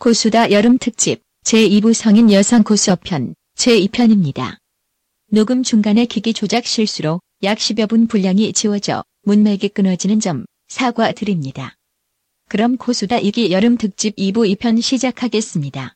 고수다 여름 특집 제2부 성인 여성 고수편 제2편입니다. 녹음 중간에 기기 조작 실수로 약 10여 분 분량이 지워져 문맥이 끊어지는 점 사과드립니다. 그럼 고수다 이기 여름 특집 2부 2편 시작하겠습니다.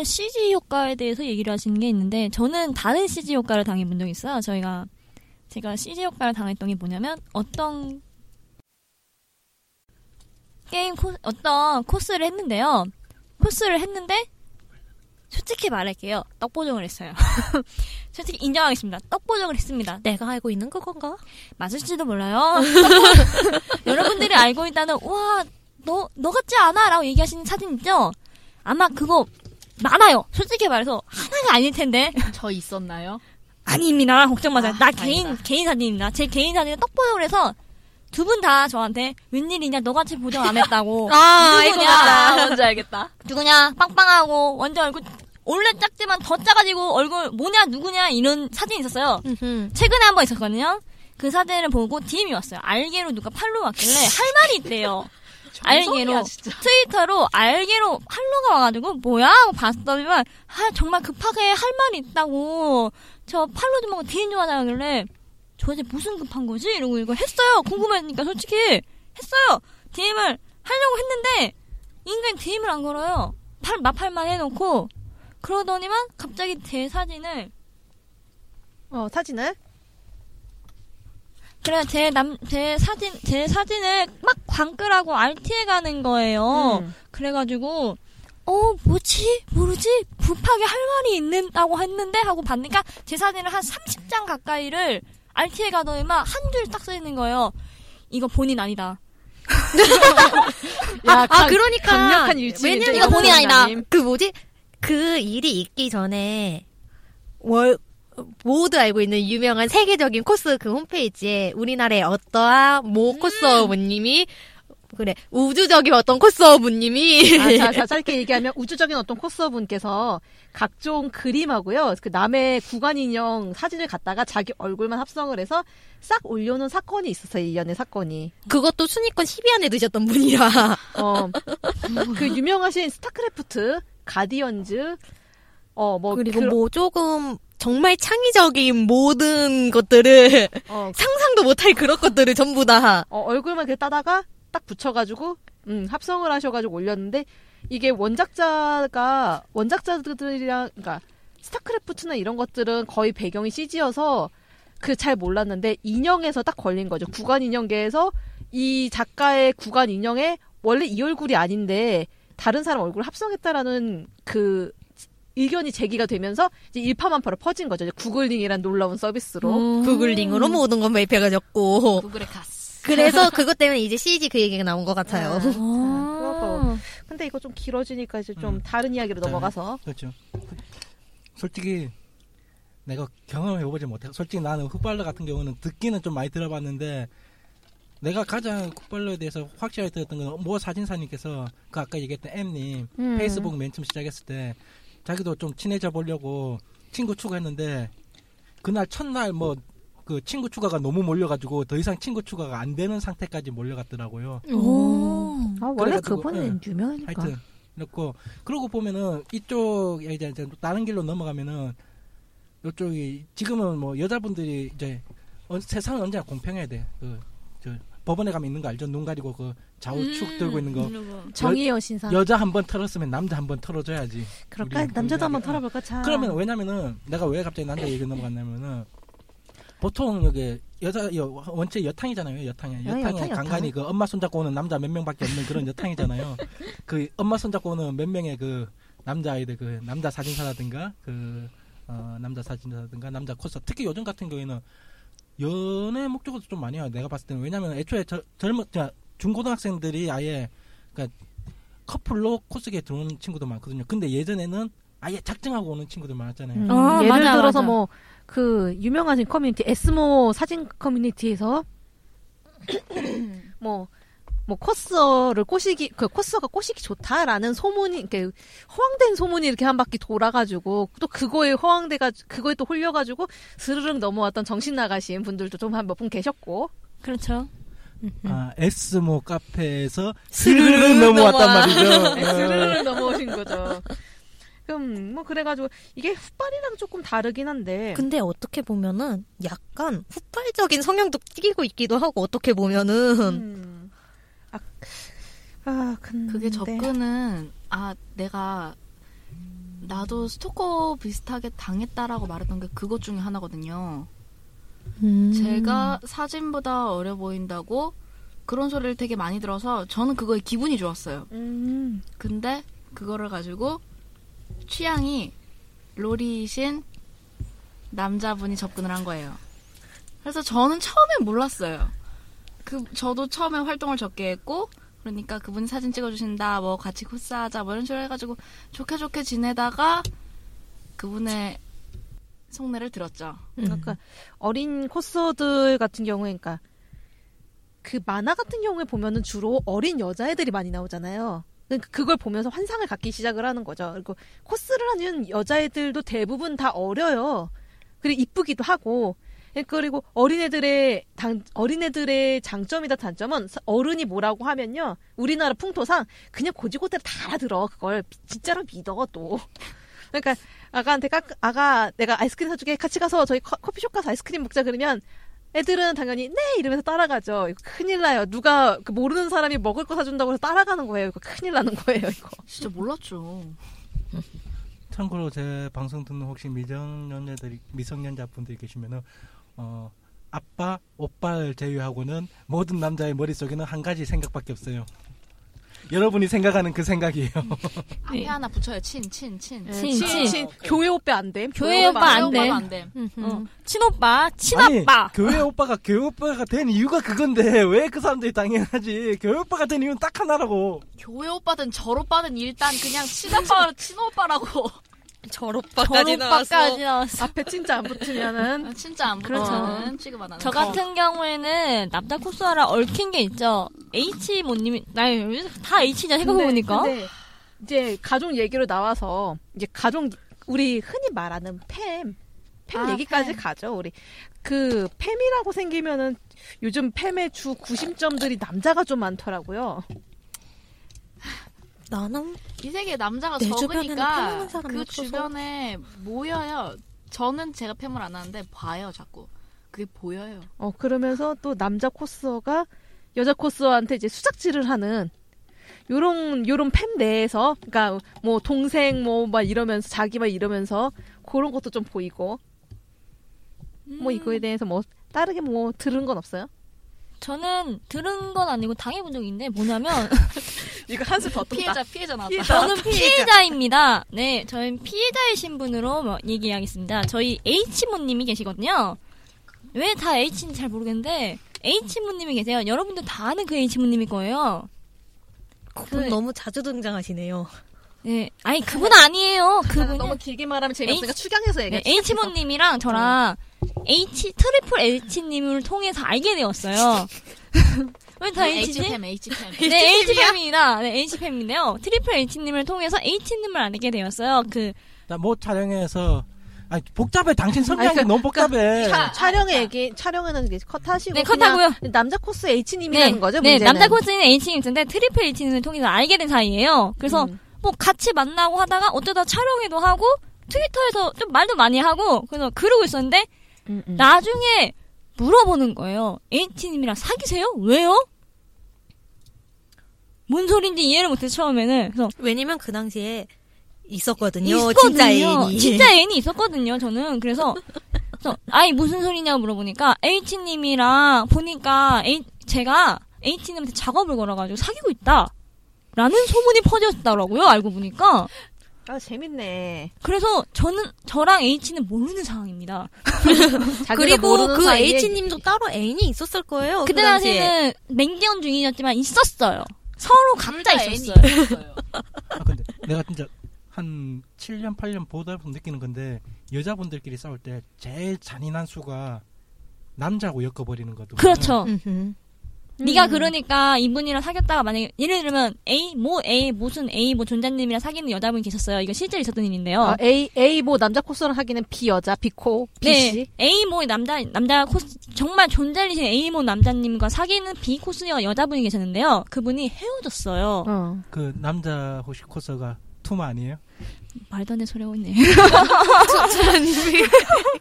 또 저는 CG 효과에 대해서 얘기를 하시는 게 있는데 저는 다른 CG 효과를 당해본 적이 있어요. 저희가 제가 CG 효과를 당했던 게 뭐냐면 어떤 게임 코 어떤 코스를 했는데요. 코스를 했는데 솔직히 말할게요. 떡 보정을 했어요. 솔직히 인정하겠습니다. 떡 보정을 했습니다. 내가 알고 있는 그건가? 맞을지도 몰라요. 여러분들이 알고 있다는 와, 너, 너 같지 않아? 라고 얘기하시는 사진 있죠? 아마 그거 많아요. 솔직히 말해서 하나가 아닐 텐데. 저 있었나요? 아닙니다. 걱정 마세요. 아, 나 다행이다. 개인, 개인 사진입니다. 제 개인 사진을 떡 보정을 해서 두 분 다 저한테 웬일이냐, 너같이 보정 안 했다고. 아, 누구냐? 뭔지 알겠다. 누구냐, 빵빵하고, 완전 얼굴, 원래 작지만 더 작아지고 얼굴 뭐냐, 누구냐, 이런 사진이 있었어요. 음흠. 최근에 한 번 있었거든요. 그 사진을 보고 DM이 왔어요. 알게로 누가 팔로우 왔길래 할 말이 있대요. 알게로. 트위터로 알게로 팔로우가 와가지고 뭐야? 하고 봤더니만 아 정말 급하게 할 말이 있다고. 저 팔로우 좀 하고 DM 좀 하자길래 저게 무슨 급한 거지? 이러고 이거 했어요. 궁금하니까 솔직히 했어요. DM을 하려고 했는데 인간 DM을 안 걸어요. 팔 마팔만 해놓고. 그러더니만 갑자기 제 사진을 어, 사진을? 그래 제 남 제 사진 제 사진을 막 광끌하고 RT에 가는 거예요. 음. 그래가지고 어 뭐지 모르지 급하게 할 말이 있는다고 했는데 하고 봤으니까 제 사진을 한 30장 가까이를 RT에 가더니만 한 줄 딱 써 있는 거예요. 이거 본인 아니다. 야, 아, 그러니까. 강력한. 왜냐면 이거 본의 아니다. 그 뭐지? 그 일이 있기 전에 월 모두 알고 있는 유명한 세계적인 코스 그 홈페이지에 우리나라의 어떠한 모 코스어부님이 그래 우주적인 어떤 코스어부님이 아, 자, 자, 짧게 얘기하면 우주적인 어떤 코스어분께서 각종 그림하고요. 그 남의 구간 인형 사진을 갖다가 자기 얼굴만 합성을 해서 싹 올려놓은 사건이 있었어요. 이 연애 사건이. 그것도 순위권 10위 안에 드셨던 분이라 어, 그 유명하신 스타크래프트, 가디언즈, 어, 뭐, 그리고 그- 뭐 조금 정말 창의적인 모든 것들을 어, 상상도 못할 그런 것들을 전부 다 어, 얼굴만 이렇게 따다가 딱 붙여가지고 음, 합성을 하셔가지고 올렸는데 이게 원작자가 원작자들이랑 그러니까 스타크래프트나 이런 것들은 거의 배경이 CG여서 그 잘 몰랐는데 인형에서 딱 걸린 거죠. 구간 인형계에서 이 작가의 구간 인형에 원래 이 얼굴이 아닌데 다른 사람 얼굴 을 합성했다라는 그 의견이 제기가 되면서 이제 일파만파로 퍼진 거죠. 이제 구글링이란 놀라운 서비스로. 음. 구글링으로 모든 건 매입해가졌고 구글에 갔어. 그래서 그것 때문에 이제 CG 그 얘기가 나온 것 같아요. 아. 아. 근데 이거 좀 길어지니까 이제 좀 음. 다른 이야기로 네. 넘어가서 그렇죠. 솔직히 내가 경험해보지 못해. 솔직히 나는 흑발러 같은 경우는 듣기는 좀 많이 들어봤는데 내가 가장 흑발러에 대해서 확실하게 들었던 건 모 사진사님께서 그 아까 얘기했던 M님 음. 페이스북 맨 처음 시작했을 때 자기도 좀 친해져 보려고 친구 추가했는데 그날 첫날 뭐 그 친구 추가가 너무 몰려가지고 더 이상 친구 추가가 안 되는 상태까지 몰려갔더라고요. 오. 아, 원래 그분은 유명하니까. 하여튼 그렇고 그러고 보면은 이쪽 이제 이제 다른 길로 넘어가면은 이쪽이 지금은 뭐 여자분들이 이제 어, 세상은 언제나 공평해야 돼. 그 저 법원에 가면 있는 거 알죠? 눈 가리고 그 좌우축 들고 있는 거 거. 정의의 여신상. 여자 한 번 털었으면 남자 한 번 털어줘야지. 그럴까? 남자도 한번 우리 털어볼까? 참. 그러면 왜냐면은 내가 왜 갑자기 남자 얘기 넘어갔냐면은 보통 여기 여자 여, 원체 여탕이잖아요 여탕이 아, 여탕에 여탕, 여탕. 간간히 그 엄마 손잡고 오는 남자 몇 명밖에 없는 그런 여탕이잖아요 그 엄마 손잡고 오는 몇 명의 그 남자 아이들 그 남자 사진사라든가 그 어, 남자 사진사라든가 남자 코스 특히 요즘 같은 경우에는 연애 목적으로 좀 많이 와요 내가 봤을 때는 왜냐면 애초에 저, 젊은 자, 중고등학생들이 아예 그러니까 커플로 코스에 들어오는 친구도 많거든요 근데 예전에는 아예 작정하고 오는 친구들 많았잖아요 음, 아, 예를 맞아, 들어서. 뭐 그 유명하신 커뮤니티 S모 사진 커뮤니티에서 뭐. 뭐 코스어를 꼬시기 그 코스어가 꼬시기 좋다라는 소문이 이렇게 허황된 소문이 이렇게 한 바퀴 돌아가지고 또 그거에 허황돼가 그거에 또 홀려가지고 스르륵 넘어왔던 정신 나가신 분들도 좀 한 몇 분 계셨고 그렇죠. 아, 에스모 카페에서 스르르 넘어왔단 말이죠. 네, 스르륵 넘어오신 거죠. 그럼 뭐 그래가지고 이게 fut발이랑 조금 다르긴 한데 근데 어떻게 보면은 약간 후발적인 성향도 띠고 있기도 하고 어떻게 보면은 음. 아, 아 근데 그게 접근은 아 내가 나도 스토커 비슷하게 당했다라고 말했던 게 그것 중에 하나거든요. 음. 제가 사진보다 어려 보인다고 그런 소리를 되게 많이 들어서 저는 그거에 기분이 좋았어요. 음. 근데 그거를 가지고 취향이 로리이신 남자분이 접근을 한 거예요. 그래서 저는 처음엔 몰랐어요. 그 저도 처음에 활동을 적게 했고 그러니까 그분이 사진 찍어주신다 뭐 같이 코스하자 뭐 이런 식으로 해가지고 좋게 좋게 지내다가 그분의 속내를 들었죠. 음. 그러니까 어린 코스들 같은 경우에 그러니까 그 만화 같은 경우에 보면은 주로 어린 여자애들이 많이 나오잖아요. 그러니까 그걸 보면서 환상을 갖기 시작을 하는 거죠. 그리고 코스를 하는 여자애들도 대부분 다 어려요. 그리고 이쁘기도 하고. 그리고 어린애들의 당, 어린애들의 장점이다 단점은 사- 어른이 뭐라고 하면요 우리나라 풍토상 그냥 고지고대로 다 알아들어 그걸 미- 진짜로 믿어 또 그러니까 아가한테 까, 아가 내가 아이스크림 사주게 같이 가서 저희 커, 커피숍 가서 아이스크림 먹자 그러면 애들은 당연히 네 이러면서 따라가죠. 이거 큰일 나요. 누가 그 모르는 사람이 먹을 거 사준다고 해서 따라가는 거예요. 이거 큰일 나는 거예요. 이거. 진짜 몰랐죠. 참고로 제 방송 듣는 혹시 미성년자들이 미성년자 분들이 계시면은 어 아빠, 오빠를 제외하고는 모든 남자의 머릿속에는 한 가지 생각밖에 없어요. 여러분이 생각하는 그 생각이에요. 앞에 하나 붙여요. 친, 친, 친. 친, 친. 친, 교회 오빠 안 됨. 교회 오빠 안 돼. 안 돼. 어, 친오빠, 아니, 친아빠. 교회 오빠가 교회 오빠가 된 이유가 그건데 왜 그 사람들이 당연하지? 교회 오빠가 된 이유는 딱 하나라고. 교회 오빠든 절 오빠든 일단 그냥 친오빠, 친오빠라고. 절 오빠까지 오빠까지 나왔어. 앞에 진짜 안 붙으면은 진짜 안 그렇죠. 붙으면 취급 안 하는 저 거. 같은 경우에는 남자 코스하라 얽힌 게 있죠. H 모님이 나 요즘 다 H냐 생각해 보니까. 근데 이제 가족 얘기로 나와서 이제 가족 우리 흔히 말하는 팸. 팸 아, 얘기까지 팸. 가죠. 우리 그 팸이라고 생기면은 요즘 팸의 주 구심점들이 남자가 좀 많더라고요. 나는 이 세계에 남자가 적으니까 그 없어서. 주변에 모여요. 저는 제가 팸을 안 하는데 봐요 자꾸. 그게 보여요. 어 그러면서 또 남자 코스어가 여자 코스어한테 이제 수작질을 하는 요런 요런 팸 내에서 그러니까 뭐 동생 뭐 막 이러면서 자기 막 이러면서 그런 것도 좀 보이고 뭐 이거에 대해서 뭐 다르게 뭐 들은 건 없어요? 저는 들은 건 아니고 당해본 적이 있는데 뭐냐면 이거 한수 더 피해자 피해자 나왔다. 피해자. 저는 피해자입니다. 네, 저는 피해자의 신분으로 뭐 얘기하겠습니다. 저희 H모님이 계시거든요. 왜 다 H인지 잘 모르겠는데 H모님이 계세요. 여러분들 다 아는 그 H모님일 거예요. 그분 너무 자주 등장하시네요. 네, 아니 그분 아니에요. 그분은 너무 길게 말하면 재미없으니까 H- 추경해서 네, 얘기해. H모님이랑 저랑 H 트리플 H님을 통해서 알게 되었어요. 왜 다 H지? H팸 H팸. 네, H팸입니다. 네, H팸인데요. 트리플 H님을 통해서 H님을 알게 되었어요. 그, 나뭐 촬영해서 아니 복잡해. 당신 성향이 아니, 그- 너무 복잡해. 차, 촬영에 얘기 촬영에는 컷하시고 네, 컷하고요. 남자 코스 H님이라는 거죠. 네, 문제는. 남자 코스는 H님인데 트리플 H님을 통해서 알게 된 사이예요. 그래서 음. 뭐 같이 만나고 하다가 어쩌다 촬영회도 하고 트위터에서 좀 말도 많이 하고 그래서 그러고 있었는데 음, 음. 나중에 물어보는 거예요. H님이랑 사귀세요? 왜요? 뭔 소린지 이해를 못해 처음에는. 그래서 왜냐면 그 당시에 있었거든요. 있었거든요. 진짜 애인이. 진짜 애인이 있었거든요. 저는 그래서 그래서 아이 무슨 소리냐고 물어보니까 H님이랑 보니까 A, 제가 H님한테 작업을 걸어가지고 사귀고 있다. 라는 소문이 퍼졌더라고요. 알고 보니까. 아 재밌네. 그래서 저는 저랑 H는 모르는 상황입니다. 그리고 그 H님도 따로 애인이 있었을 거예요. 그때 그 당시에. 당시에는 맹기현 중이었지만 있었어요. 서로 각자 있었어요. 있었어요. 아, 근데 내가 진짜 한 7년, 8년 보다 보면 느끼는 건데 여자분들끼리 싸울 때 제일 잔인한 수가 남자고 엮어버리는 거든. 그렇죠. 음흠. 네가 음. 그러니까 이분이랑 사귀었다가 만약에 예를 들면 A 뭐 A 무슨 A 뭐 존자님이랑 사귀는 여자분이 계셨어요. 이거 실제 있었던 일인데요. 아, A A 뭐 남자 코스랑 하기는 B 여자 B 코 B 씨. 네, A 모 남자 남자 코스 정말 존잘리신 A 모 남자님과 사귀는 B 코스 여자분이 계셨는데요. 그분이 헤어졌어요. 어. 그 남자 혹시 코스가 투마 아니에요? 말도 안 되는 소리 하고 있네. 저님이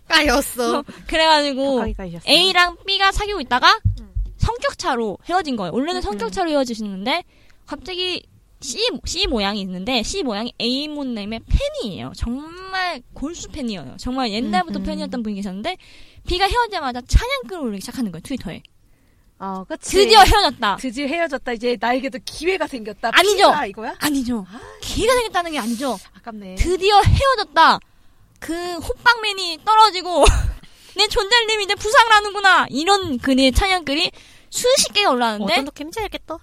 까였어. 그래가지고. A랑 B가 사귀고 있다가 성격 차로 헤어진 거예요. 원래는 성격 차로 헤어지시는데 갑자기 C, C 모양이 있는데 C 모양이 A모님의 팬이에요. 정말 골수 팬이에요. 정말 옛날부터 음, 음. 팬이었던 분이 계셨는데 B가 헤어지자마자 찬양글을 올리기 시작하는 거예요. 트위터에. 어, 그치. 드디어 헤어졌다. 드디어 헤어졌다. 이제 나에게도 기회가 생겼다. 아니죠. B가 이거야? 아니죠. 기회가 생겼다는 게 아니죠. 아깝네. 드디어 헤어졌다. 그 호빵맨이 떨어지고 내 존잘님이 이제 부상을 하는구나. 이런 그의 찬양글이 수십 개가 올라왔는데 어떤 느낌인지 알겠다.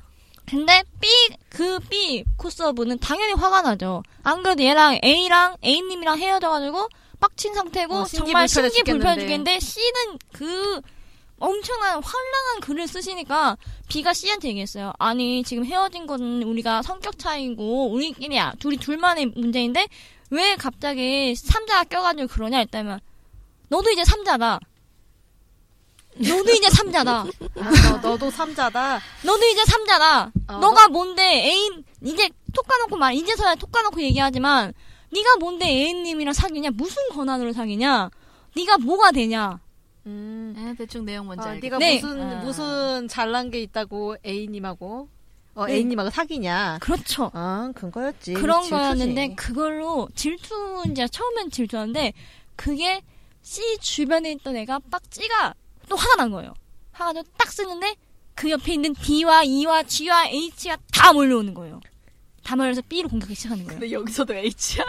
근데 B 그 B 코스어부는 당연히 화가 나죠. 안 그래도 얘랑 A랑 A님이랑 헤어져가지고 빡친 상태고 어, 정말 신기 불편해 죽겠는데. C는 그 엄청난 황량한 글을 쓰시니까 B가 C한테 얘기했어요. 아니 지금 헤어진 거는 우리가 성격 차이고 우리끼리야 둘이 둘만의 문제인데 왜 갑자기 삼자가 껴가지고 그러냐 했다면 너도 이제 삼자다. 너도 이제 삼자다. 아, 너, 너도 삼자다. 너도 이제 삼자다. 어, 너가 뭔데 애인 이제 톡 까놓고 말 이제서야 톡 까놓고 얘기하지만 네가 뭔데 애인님이랑 사귀냐 무슨 권한으로 사귀냐 네가 뭐가 되냐 음. 네, 대충 내용 뭔지 아, 알겠다. 네가 네. 무슨 아. 무슨 잘난 게 있다고 A님하고 어, 네. A님하고 사귀냐? 그렇죠 아, 그런 거였지. 그런 질투지. 거였는데 그걸로 질투인지 처음엔 질투였는데 그게 C 주변에 있던 애가 빡찌가 또 화가 난 거예요 화가 나서 딱 쓰는데 그 옆에 있는 D와 E와 G와 H가 다 몰려오는 거예요 다 몰려서 B를 공격하기 시작하는 거예요 근데 여기서도 H야?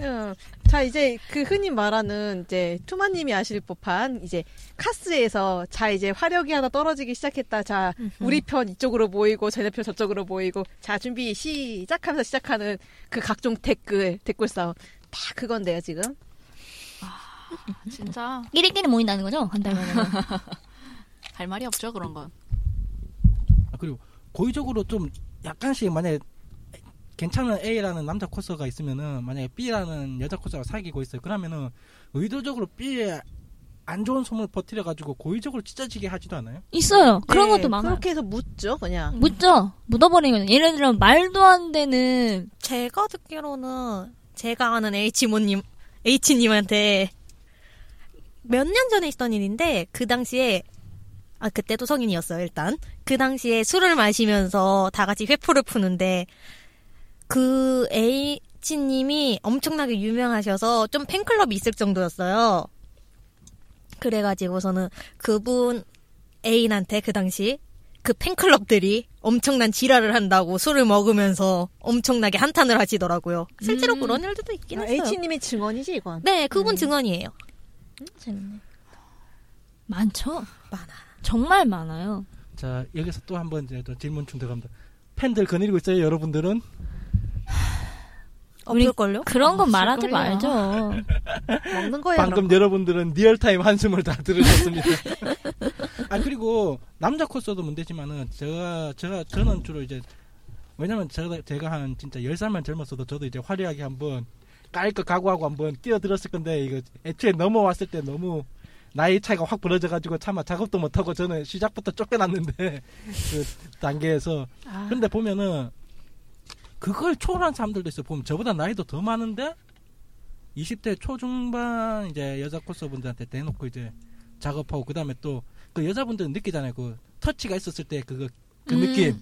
응. 자 이제 그 흔히 말하는 이제 투마님이 아실 법한 이제 카스에서 자 이제 화력이 하나 떨어지기 시작했다. 자 우리 편 이쪽으로 모이고 쟤네 편 저쪽으로 모이고 자 준비 시작 하면서 시작하는 그 각종 댓글 댓글 싸움 다 그건데요 지금. 진짜 끼리끼리 모인다는 거죠 간단하게 할 말이 없죠 그런 건. 아, 그리고 고의적으로 좀 약간씩 만약에 괜찮은 A라는 남자 코스가 있으면은 만약에 B라는 여자 코스가 사귀고 있어요. 그러면은 의도적으로 B에 안 좋은 소문을 퍼뜨려 가지고 고의적으로 찢어지게 하지도 않아요? 있어요 그런 네, 것도 많아요 그렇게 해서 묻죠 그냥. 묻죠. 묻어버리는 거죠. 예를 들어 말도 안 되는 제가 듣기로는 제가 아는 H모님, H님한테 몇 년 전에 있던 일인데 그 당시에 아 그때도 성인이었어요 일단 그 당시에 술을 마시면서 다 같이 회포를 푸는데 그 H님이 엄청나게 유명하셔서 좀 팬클럽이 있을 정도였어요. 그래가지고서는 그분 애인한테 그 당시 그 팬클럽들이 엄청난 지랄을 한다고 술을 먹으면서 엄청나게 한탄을 하시더라고요. 실제로 음. 그런 일들도 있긴 했어요. H님의 증언이지 이건. 네, 그분 증언이에요. 많죠. 많아. 정말 많아요. 자, 여기서 또 한번 이제 또 질문충 들어갑니다. 팬들 거느리고 있어요, 여러분들은? 없을걸요? 그런 건 말하지. 말죠. 먹는 거야. 방금 여러분들은 리얼타임 한숨을 다 들으셨습니다. 아 그리고 남자 코스도 문제지만은 제가 제가 저는 주로 이제 왜냐면 제가 제가 한 진짜 10살만 젊었어도 저도 이제 화려하게 한번 깔 거 각오하고 한번 뛰어들었을 건데 이거 애초에 넘어왔을 때 너무 나이 차이가 확 벌어져 가지고 차마 작업도 못 하고 저는 시작부터 쫓겨났는데 그 단계에서 아, 근데 보면은 그걸 초월한 사람들도 있어. 보면 저보다 나이도 더 많은데 20대 초중반 이제 여자 코스분들한테 대놓고 이제 작업하고 그다음에 또 그 여자분들은 느끼잖아요. 그 터치가 있었을 때 그거 그 음. 느낌.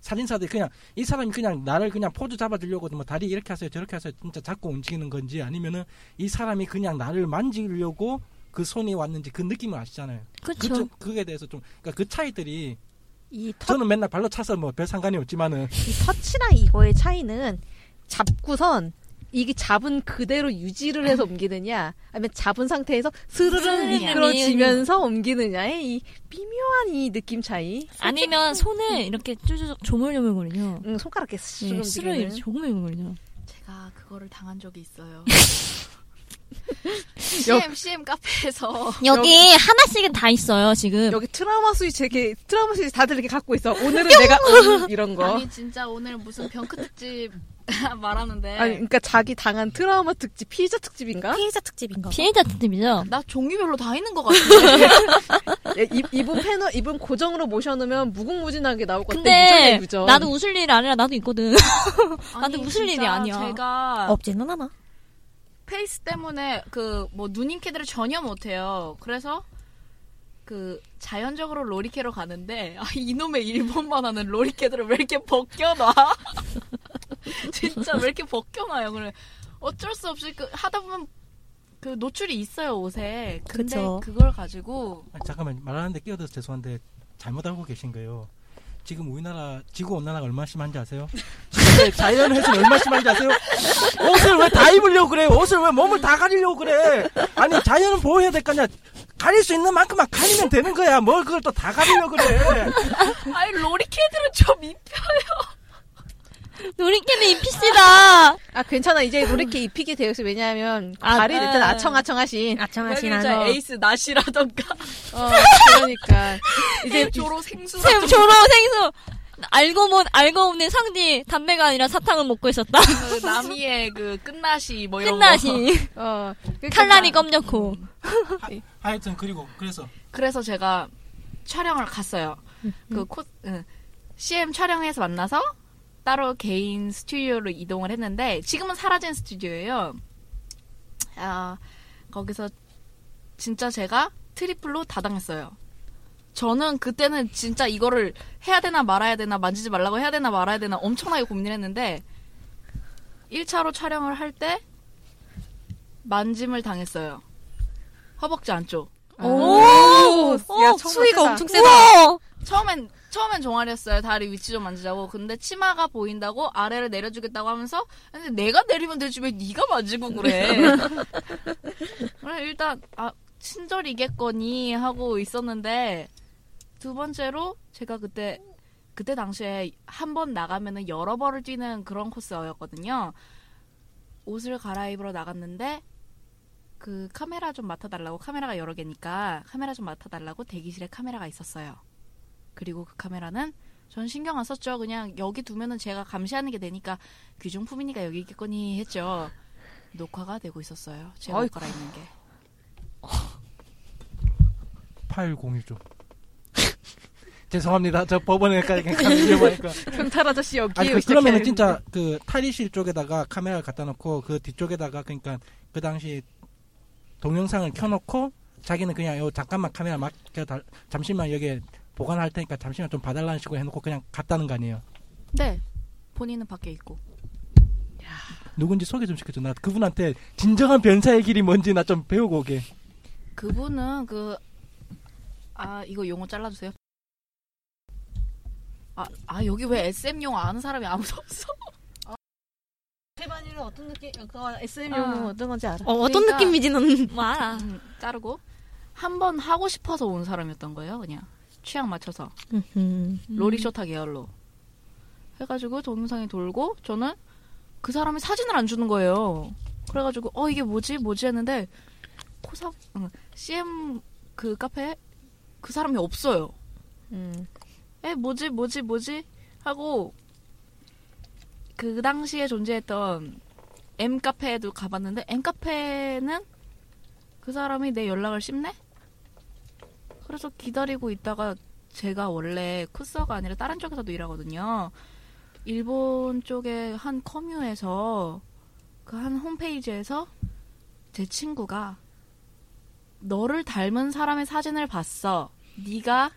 사진사들 그냥 이 사람이 그냥 나를 그냥 포즈 잡아주려고 뭐 다리 이렇게 하세요 저렇게 하세요 진짜 자꾸 움직이는 건지 아니면은 이 사람이 그냥 나를 만지려고 그 손이 왔는지 그 느낌을 아시잖아요. 그렇죠. 그 좀- 그게 대해서 좀 그러니까 그 차이들이 이, 터, 저는 맨날 발로 차서 뭐 별 상관이 없지만은 이 터치랑 이거의 차이는 잡고선 이게 잡은 그대로 유지를 해서 옮기느냐 아니면 잡은 상태에서 스르르 스르르 미끄러지면서 옮기느냐의 이 미묘한 이 느낌 차이. 아니면 손을 이렇게 쭈쭈 조물조물거리죠. 응, 손가락에 쓱 네, 움직이는. 이렇게 조물조물거리죠. 제가 그거를 당한 적이 있어요. CM CM 카페에서 여기 하나씩은 다 있어요 지금. 여기 트라우마 스위치 이렇게 트라우마 스위치 다들 이렇게 갖고 있어. 오늘은 내가 음, 이런 거. 아니 진짜 오늘 무슨 병크 특집 말하는데 아니, 그러니까 자기 당한 트라우마 특집, 피자 특집인가? 피해자 특집인가? 봐. 피해자 특집이죠. 나 종류별로 다 있는 것 같은데 예, 이, 이분 패널, 이분 고정으로 모셔놓으면 무궁무진하게 나올 것 같아. 근데. 나도 웃을 일 아니라 나도 있거든. 아니, 웃을 일이 아니야. 제가 없지는 않아. 페이스 때문에 그 뭐 누님 캐들을 전혀 못해요. 그래서 그 자연적으로 로리캐로 가는데 아, 이놈의 일본 만화는 로리캐들은 왜 이렇게 벗겨놔? 진짜 왜 이렇게 벗겨놔요? 그래 어쩔 수 없이 그 하다 보면 그 노출이 있어요 옷에. 근데 그쵸. 그걸 가지고 아니, 잠깐만 말하는데 끼어들어서 죄송한데 잘못 알고 계신 거예요. 지금 우리나라 지구 온난화가 얼마나 심한지 아세요? 지금 자연 훼손이 얼마나 심한지 아세요? 옷을 왜 다 입으려고 그래? 옷을 왜 몸을 다 가리려고 그래? 아니 자연은 보호해야 될거 아니야? 가릴 수 있는 만큼만 가리면 되는 거야. 뭘 그걸 또 다 가리려고 그래? 아니 로리케들은 좀 입. 노린캐는 입히시다. 아 괜찮아 이제 이렇게 입히게 되었어 왜냐하면 아, 다리 네. 일단 아청아청하신 아청하신 않아. 에이스 낫이라던가 어 그러니까 이제 조로 생수 생- 조로 생수. 알고 못 알고 없는 상디 담배가 아니라 사탕을 먹고 있었다. 그 나미의 그 끝나시 뭐 이런 거. 끝나시. 어 칼날이 검정코. 하여튼 그리고 그래서 그래서 제가 촬영을 갔어요. 그 코, 응. CM 촬영에서 만나서 따로 개인 스튜디오로 이동을 했는데 지금은 사라진 스튜디오예요. 아, 거기서 진짜 제가 트리플로 다 당했어요. 저는 그때는 진짜 이거를 해야 되나 말아야 되나 만지지 말라고 해야 되나 말아야 되나 엄청나게 고민을 했는데 1차로 촬영을 할 때 만짐을 당했어요. 허벅지 안쪽. 오, 오, 야, 수위가 세다. 엄청 세다. 우와. 처음엔 처음엔 종아리였어요. 다리 위치 좀 만지자고. 근데 치마가 보인다고 아래를 내려주겠다고 하면서 근데 내가 내리면 되지 왜 네가 만지고 그래? 그래 일단 아 친절이겠거니 하고 있었는데 두 번째로 제가 그때 그때 당시에 한 번 나가면은 여러 번을 뛰는 그런 코스였거든요. 옷을 갈아입으러 나갔는데 그 카메라 좀 맡아달라고 카메라가 여러 개니까 카메라 좀 맡아달라고 대기실에 카메라가 있었어요. 그리고 그 카메라는 전 신경 안 썼죠. 그냥 여기 두면은 제가 감시하는 게 되니까 귀중품이니까 여기 있겠거니 했죠. 녹화가 되고 있었어요. 제가 옷. 갈아입는 게. 파일 공유 좀. 죄송합니다. 저 법원에 가니까 위험하니까. 경찰 아저씨 여기 아니 그, 그러면은 진짜 그 탈의실 쪽에다가 카메라를 갖다 놓고 그 뒤쪽에다가 그러니까 그 당시 동영상을 켜놓고 자기는 그냥 요 잠깐만 카메라 맡겨 달 잠시만 여기에 보관할 테니까 잠시만 좀 봐달라는 식으로 해놓고 그냥 갔다는 거 아니에요? 네. 본인은 밖에 있고. 누군지 소개 좀 시켜줘. 나 그분한테 진정한 변사의 길이 뭔지 나 좀 배우고 오게. 그분은 그, 아, 이거 용어 잘라주세요. 아, 아, 여기 왜 SM 용어 아는 사람이 아무도 없어? 태반이는 어떤 느낌? 그거 SM 아. 용어 어떤 건지 알아? 어, 어떤 그러니까- 느낌이지 는 뭐 알아. 음, 자르고. 한 번 하고 싶어서 온 사람이었던 거예요, 그냥. 취향 맞춰서. 로리쇼타 계열로. 해가지고 동영상이 돌고, 저는 그 사람이 사진을 안 주는 거예요. 그래가지고, 어, 이게 뭐지? 뭐지? 했는데, 코사, 응, CM 그 카페에 그 사람이 없어요. 음. 에, 뭐지? 뭐지? 뭐지? 하고, 그 당시에 존재했던 M 카페에도 가봤는데, M 카페는 그 사람이 내 연락을 씹네? 그래서 기다리고 있다가 제가 원래 쿠서가 아니라 다른 쪽에서도 일하거든요. 일본 쪽의 한 커뮤에서 그 한 홈페이지에서 제 친구가 너를 닮은 사람의 사진을 봤어. 네가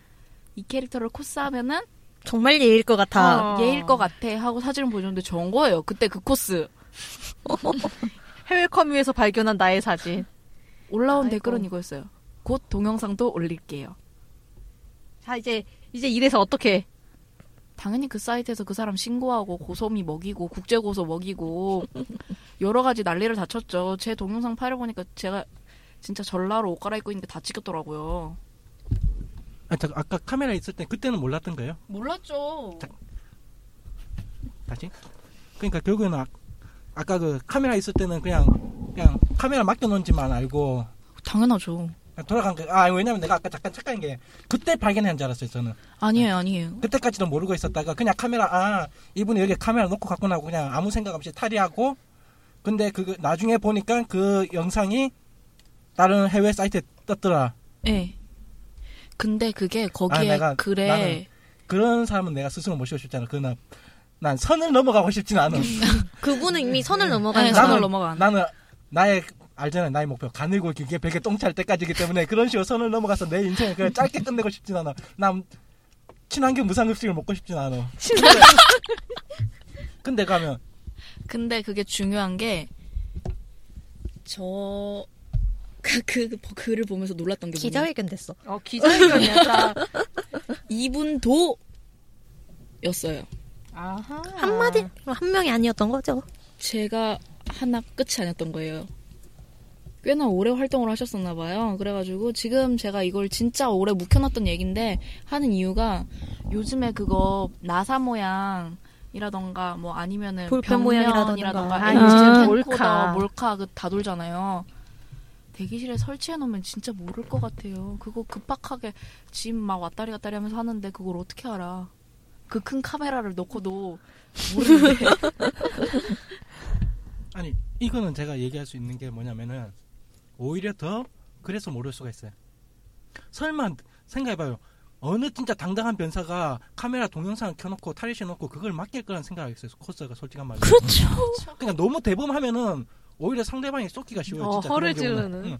이 캐릭터를 코스하면은 정말 예일 것 같아. 어. 얘일 것 같아 하고 사진을 보여줬는데 저은 거예요. 그때 그 코스. 해외 커뮤에서 발견한 나의 사진. 올라온 아이고. 댓글은 이거였어요. 곧 동영상도 올릴게요. 자 이제 이제 이래서 어떻게? 당연히 그 사이트에서 그 사람 신고하고 고소미 먹이고 국제 고소 먹이고 여러 가지 난리를 다 쳤죠. 제 동영상 파일 보니까 제가 진짜 전라로 옷 갈아입고 있는 게다 찍혔더라고요. 아, 저 아까 카메라 있을 때 그때는 몰랐던 거예요? 몰랐죠. 다시? 그러니까 결국에는 아, 아까 그 카메라 있을 때는 그냥 그냥 카메라 맡겨놓은지만 알고 당연하죠. 돌아간 거. 아 왜냐면 내가 아까 잠깐 착각한 게 그때 발견한 줄 알았어요 저는. 아니에요, 아니에요. 그때까지도 모르고 있었다가 그냥 카메라 아 이분이 여기 카메라 놓고 갔구나 하고 그냥 아무 생각 없이 탈의하고 근데 그 나중에 보니까 그 영상이 다른 해외 사이트에 떴더라. 예. 근데 그게 아, 거기에 내가- 글에 나는 그런 사람은 내가 스스로 모시고 싶잖아. 그나 난 선을 넘어가고 싶진 않아. 그분은 이미 선을 넘어간 네. 선을 넘어간. 나는 나의 알잖아요 나의 목표 가늘고 길게 베개 똥찰 때까지기 때문에 그런 식으로 선을 넘어가서 내 인생을 그냥 짧게 끝내고 싶진 않아 난 친환경 무상급식을 먹고 싶진 않아 근데 가면 근데 그게 중요한 게, 저, 그, 그, 그 글을 보면서 놀랐던 게 기자회견 됐어. 어, 기자회견이야, 딱. 이분도 였어요. 아하. 한마디, 한 명이 아니었던 거죠. 제가 하나 끝이 아니었던 거예요. 꽤나 오래 활동을 하셨었나 봐요. 그래가지고 지금 제가 이걸 진짜 오래 묵혀놨던 얘긴데 하는 이유가 요즘에 그거 나사 모양 이라던가 뭐 아니면은 볼펜 모양이라던가. 벽면이라던가 아, LG 몰카. 몰카 그 다 돌잖아요. 대기실에 설치해 놓으면 진짜 모를 것 같아요. 그거 급박하게 짐막 왔다리 갔다리 하면서 하는데 그걸 어떻게 알아? 그 큰 카메라를 놓고도 모르는데 아니 이거는 제가 얘기할 수 있는 게 뭐냐면은 오히려 더 그래서 모를 수가 있어요. 설마 생각해봐요. 어느 진짜 당당한 변사가 카메라 동영상을 켜놓고 탈의실 놓고 그걸 맡길 거란 생각하겠어요. 코스가 솔직한 말로. 그렇죠. 그러니까 너무 대범하면은 오히려 상대방이 쏟기가 쉬워요. 어, 진짜 허를 그런 경우는. 찌르는.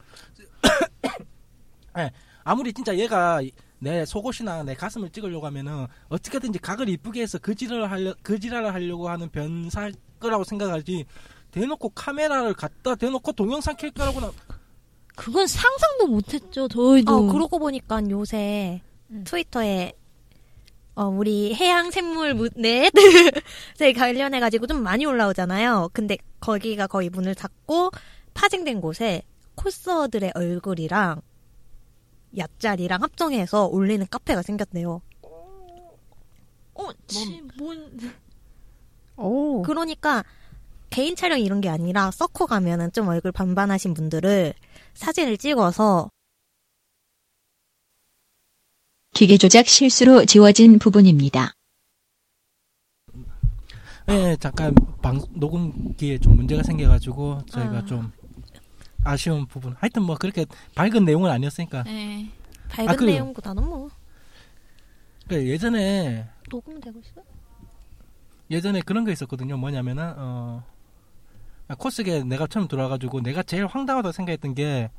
응. 예, 아무리 진짜 얘가 내 속옷이나 내 가슴을 찍으려고 하면은 어떻게든지 각을 이쁘게 해서 그 지랄을 하려 그 지랄을 하려고 하는 변사일 거라고 생각하지. 대놓고 카메라를 갖다 대놓고 동영상 켤 거라고는 그건 상상도 못했죠. 저희도. 어, 그러고 보니까 요새 트위터에 어, 우리 해양 생물 넷에 관련해 가지고 좀 많이 올라오잖아요. 근데 거기가 거의 문을 닫고 파생된 곳에 코스어들의 얼굴이랑 얕자리랑 합성해서 올리는 카페가 생겼대요. 어, 지, 뭔. 오. 그러니까 개인 촬영 이런 게 아니라 서커 가면은 좀 얼굴 반반하신 분들을 사진을 찍어서 기계 조작 실수로 지워진 부분입니다. 예, 잠깐 방 녹음기에 좀 문제가 생겨가지고 저희가 아. 좀 아쉬운 부분. 하여튼 뭐 그렇게 밝은 내용은 아니었으니까. 네. 밝은 아, 그- 내용보다는 뭐그 예전에 녹음 되고 있어요. 예전에 그런 거 있었거든요. 뭐냐면은 어 아, 코스게 내가 처음 들어와가지고 내가 제일 황당하다고 생각했던 게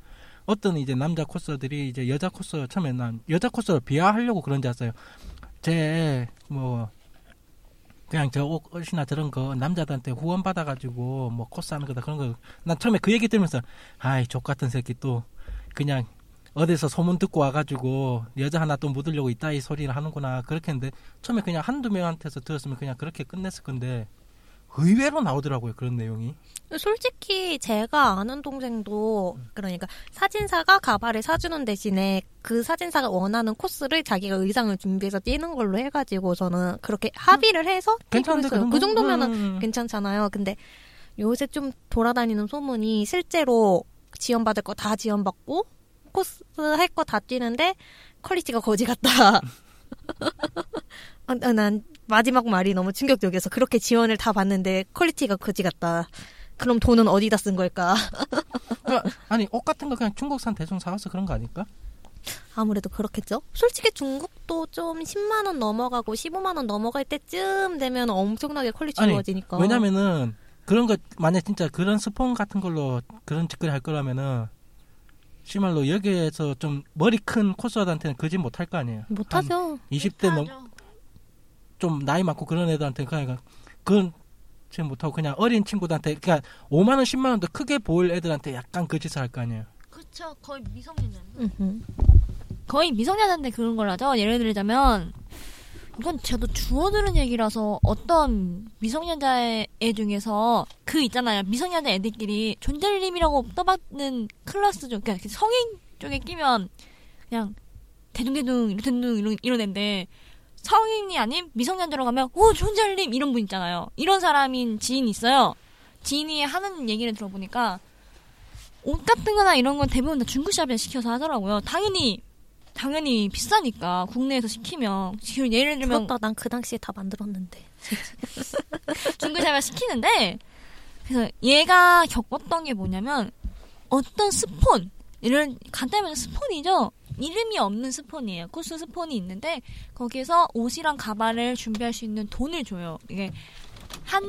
어떤 이제 남자 코스들이 이제 여자 코스 처음에 난 여자 코스를 비하하려고 그런 줄 알았어요. 제 뭐 그냥 저 옷이나 저런 거 남자들한테 후원 받아가지고 뭐 코스 하는 거다 그런 거 난 처음에 그 얘기 들으면서 아이 족 같은 새끼 또 그냥 어디서 소문 듣고 와가지고 여자 하나 또 묻으려고 이따 이 소리를 하는구나 그렇게 했는데 처음에 그냥 한두 명한테서 들었으면 그냥 그렇게 끝냈을 건데 의외로 나오더라고요 그런 내용이 솔직히 제가 아는 동생도 그러니까 사진사가 가발을 사주는 대신에 그 사진사가 원하는 코스를 자기가 의상을 준비해서 뛰는 걸로 해가지고 저는 그렇게 합의를 해서 괜찮은데 했어요. 그 정도면은 음, 괜찮잖아요. 근데 요새 좀 돌아다니는 소문이 실제로 지원받을 거 다 지원받고 코스 할 거 다 뛰는데 퀄리티가 거지 같다. 아, 나- 난 마지막 말이 너무 충격적이어서 그렇게 지원을 다 받는데 퀄리티가 거지 같다. 그럼 돈은 어디다 쓴 걸까? 아니 옷 같은 거 그냥 중국산 대충 사와서 그런 거 아닐까? 아무래도 그렇겠죠. 솔직히 중국도 좀 10만 원 넘어가고 15만 원 넘어갈 때쯤 되면 엄청나게 퀄리티 아니, 좋아지니까. 왜냐면은 그런 거 만약 진짜 그런 스폰 같은 걸로 그런 짓거리 할 거라면은 시말로 여기에서 좀 머리 큰 코스들한테는 그짓못할 거 아니에요. 못하죠. 20대 넘 좀 나이 많고 그런 애들한테 그냥 그건 지금 못하고 그냥 어린 친구들한테 그냥 5만 원 10만 원도 크게 보일 애들한테 약간 그 짓을 할 거 아니에요. 그쵸. 거의 미성년자. 음흠. 거의 미성년자인데 그런 걸 하죠. 예를 들자면 이건 저도 주워 들은 얘기라서 어떤 미성년자 애 중에서 그 있잖아요. 미성년자 애들끼리 존잘님이라고 떠받는 클래스 중 그러니까 성인 쪽에 끼면 그냥 대둥대둥 대둥 이런 이런 애인데 성인이 아닌 미성년자로 가면 오 존잘님 이런 분 있잖아요. 이런 사람인 지인이 있어요. 지인이 하는 얘기를 들어보니까 옷 같은 거나 이런 건 대부분 다 중고샵에 시켜서 하더라고요. 당연히 당연히 비싸니까 국내에서 시키면 지금 예를 들면 부럽다. 난그 당시에 다 만들었는데. 중고샵에 시키는데 그래서 얘가 겪었던 게 뭐냐면 어떤 스폰 이런 간단히 말하면 스폰이죠. 이름이 없는 스폰이에요. 코스 스폰이 있는데 거기에서 옷이랑 가발을 준비할 수 있는 돈을 줘요. 이게 한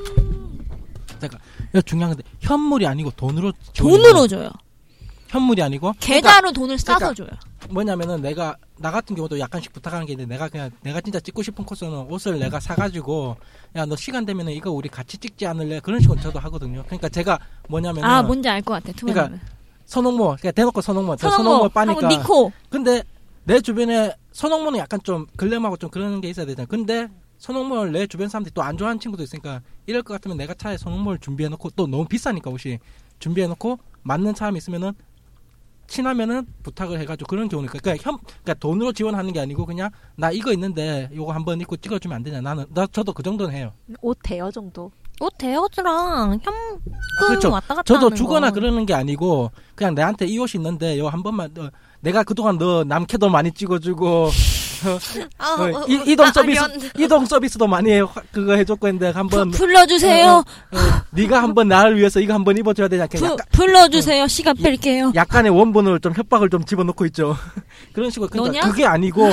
이거 중요한 건데 현물이 아니고 돈으로. 돈으로 줘요. 현물이 아니고 계좌로 돈을 싸서 그러니까 줘요. 뭐냐면은 내가 나 같은 경우도 약간씩 부탁하는 게 있는데 내가 그냥 내가 진짜 찍고 싶은 코스는 옷을 내가 사가지고 야 너 시간 되면은 이거 우리 같이 찍지 않을래 그런 식으로 저도 하거든요. 그러니까 제가 뭐냐면은 아 뭔지 알 것 같아. 투마는. 그러니까 선홍모 그냥 대놓고 선홍모 저 선홍모 선홍모 빠니까 니코. 근데 내 주변에 선홍모는 약간 좀 글램하고 좀 그런 게 있어야 되잖아. 근데 선홍모를 내 주변 사람들이 또 안 좋아하는 친구도 있으니까 이럴 것 같으면 내가 차라리 선홍모를 준비해놓고 또 너무 비싸니까 옷이 준비해놓고 맞는 사람이 있으면은 친하면은 부탁을 해가지고 그런 경우니까 그러니까 현 그러니까 돈으로 지원하는 게 아니고 그냥 나 이거 있는데 이거 한번 입고 찍어주면 안 되냐 나는 나 저도 그 정도는 해요. 옷 대여 정도. 옷 대여주랑 현금 그렇죠. 왔다 갔다 저도 주거나 거. 그러는 게 아니고 그냥 내한테 이 옷이 있는데 이거 한 번만 너, 내가 그동안 너 남캐도 많이 찍어주고 아, 어, 어, 이, 이동 아, 서비스 아니요. 이동 서비스도 많이 해 그거 해줬고 했는데 한번 불러주세요. 어, 네가 한번 나를 위해서 이거 한번 입어줘야 되지 않겠냐 부, 약간, 불러주세요. 시간 뺄게요. 약간의 원본을 좀 협박을 좀 집어넣고 있죠 그런 식으로 그러니까 너냐? 그게 아니고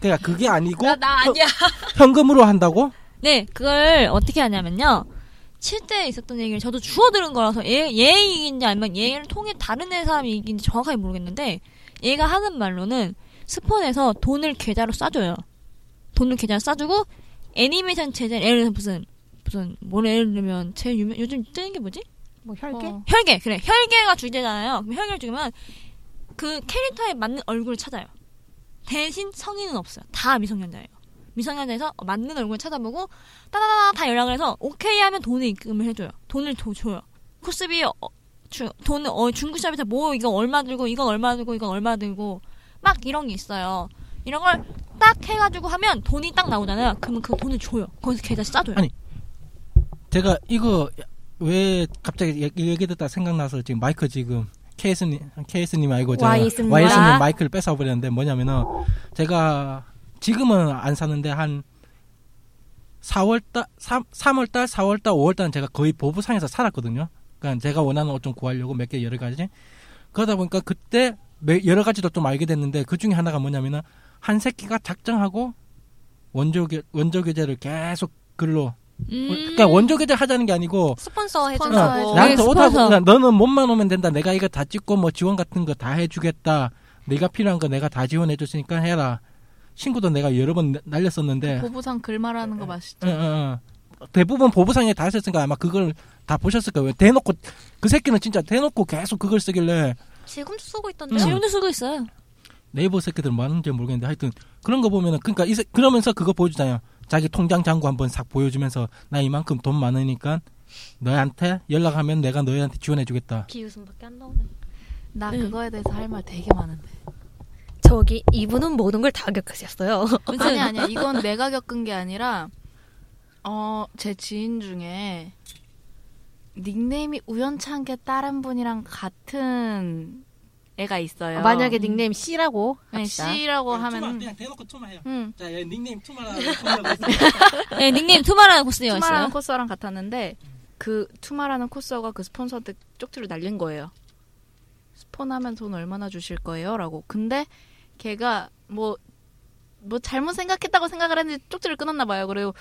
그러니까 그게 아니고 나, 나 아니야. 현, 금으로 한다고 네, 그걸 어떻게 하냐면요. 칠 때 있었던 얘기를 저도 주워 들은 거라서 얘, 얘 얘기인지 아니면 얘를 통해 다른 애 사람이 얘기인지 정확하게 모르겠는데 얘가 하는 말로는 스폰에서 돈을 계좌로 싸줘요. 돈을 계좌로 싸주고 애니메이션 제작 예를 들어서 무슨 무슨 뭐 예를 들면 제일 유명 요즘 뜨는 게 뭐지? 뭐 혈계? 어, 혈계 그래 혈계가 주제잖아요. 그럼 혈계를 주면 그 캐릭터에 맞는 얼굴을 찾아요. 대신 성인은 없어요. 다 미성년자예요. 미성년자에서 맞는 얼굴을 찾아보고 따다다다 다 연락을 해서 오케이 하면 돈을 입금을 해줘요. 돈을 더 줘요. 코스비 어, 주, 돈 어, 중국샵에서 뭐 이거 얼마 들고 이건 얼마 들고 이건 얼마 들고 막 이런 게 있어요. 이런 걸 딱 해가지고 하면 돈이 딱 나오잖아요. 그러면 그 돈을 줘요. 거기서 계좌 싸줘요. 아니, 제가 이거 왜 갑자기 얘기, 얘기 듣다 생각나서 지금 마이크 지금 케이스님 케이스님 알고 제가. 와이스님 마이크를 뺏어 버렸는데 뭐냐면은 제가 지금은 안 사는데 한 4월달 3, 3월달 4월달 5월달은 제가 거의 보부상에서 살았거든요. 그러니까 제가 원하는 옷 좀 구하려고 몇 개 여러 가지 그러다 보니까 그때 매- 여러 가지도 좀 알게 됐는데 그 중에 하나가 뭐냐면은 한 새끼가 작정하고 원조 교 원조 교재를 계속 글로 음. 그러니까 원조 교재 하자는 게 아니고 스폰서 어, 해주고 스폰서 나한테. 그냥 너는 몸만 오면 된다. 내가 이거 다 찍고 뭐 지원 같은 거 다 해주겠다. 네가 필요한 거 내가 다 지원해 줬으니까 해라. 친구도 내가 여러 번 나- 날렸었는데 보부상 글 말하는 거 맞시죠? 응, 응, 응. 대부분 보부상에 다 했었으니까 아마 그걸 다 보셨을 거예요. 대놓고 그 새끼는 진짜 대놓고 계속 그걸 쓰길래 지금도 쓰고 있던데. 음. 지금도 쓰고 있어요. 네이버 새끼들 뭐 하는지 모르겠는데 하여튼 그런 거 보면은 그러니까 이 새- 그러면서 그거 보여주잖아요. 자기 통장 잔고 한번 싹 보여주면서 나 이만큼 돈 많으니까 너한테 연락하면 내가 너희한테 지원해주겠다. 기웃음밖에 안 나오네. 나 응. 그거에 대해서 할 말 되게 많은데. 저기 이분은 모든 걸 다 겪으셨어요. 아니 아니야. 이건 내가 겪은 게 아니라 어 제 지인 중에 닉네임이 우연찮게 다른 분이랑 같은 애가 있어요. 아, 만약에 닉네임 C라고 네. C라고 투마, 하면 그냥 대놓고 투마해요. 응. 자, 얘 닉네임 투마라. 투마라고 있어요. 네, 닉네임 투마라는 코스가 투마라는. 코스랑 같았는데 그 투마라는 코스가 그 스폰서한테 쪽지를 날린 거예요. 스폰하면 돈 얼마나 주실 거예요? 라고. 근데 걔가 뭐, 뭐 잘못 생각했다고 생각을 했는데 쪽지를 끊었나 봐요. 그리고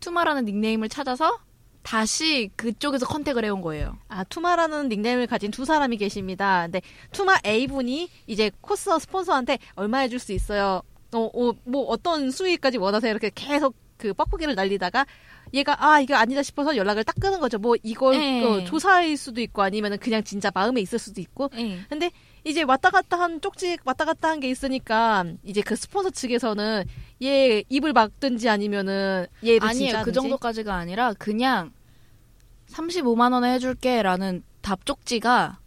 투마라는 닉네임을 찾아서 다시 그쪽에서 컨택을 해온 거예요. 아, 투마라는 닉네임을 가진 두 사람이 계십니다. 근데 투마 A분이 이제 코스 스폰서한테 얼마 해줄 수 있어요. 어, 어, 뭐 어떤 수익까지 원하세요? 이렇게 계속 그 뻐꾸기를 날리다가 얘가 아 이거 아니다 싶어서 연락을 딱 끊은 거죠. 뭐 이걸 네. 어, 조사일 수도 있고 아니면은 그냥 진짜 마음에 있을 수도 있고. 네. 근데 이제 왔다 갔다 한 쪽지 왔다 갔다 한 게 있으니까 이제 그 스폰서 측에서는 얘 입을 막든지 아니면은 얘를 아니에요. 그. 정도까지가 아니라 그냥 35만 원에 해줄게라는 답 쪽지가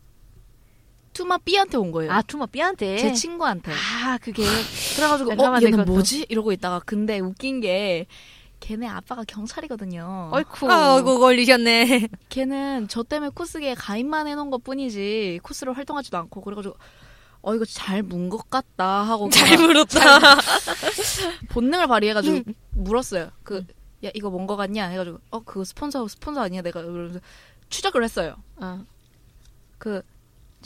투마 B한테 온 거예요. 아 투마 B한테 제 친구한테. 아 그게 그래가지고 어 얘는. 뭐지 이러고 있다가 근데 웃긴 게 걔네 아빠가 경찰이거든요. 어이쿠 아이고 걸리셨네. 걔는 저 때문에 코스계에 가입만 해놓은 것 뿐이지 코스를 활동하지도 않고 그래가지고 어 이거 잘 문 것 같다 하고 잘 물었다. 본능을 발휘해가지고 물었어요. 그야 이거 뭔 거 같냐 해가지고 어 그거 스폰서 스폰서 아니야 내가 그러면서 추적을 했어요. 어. 그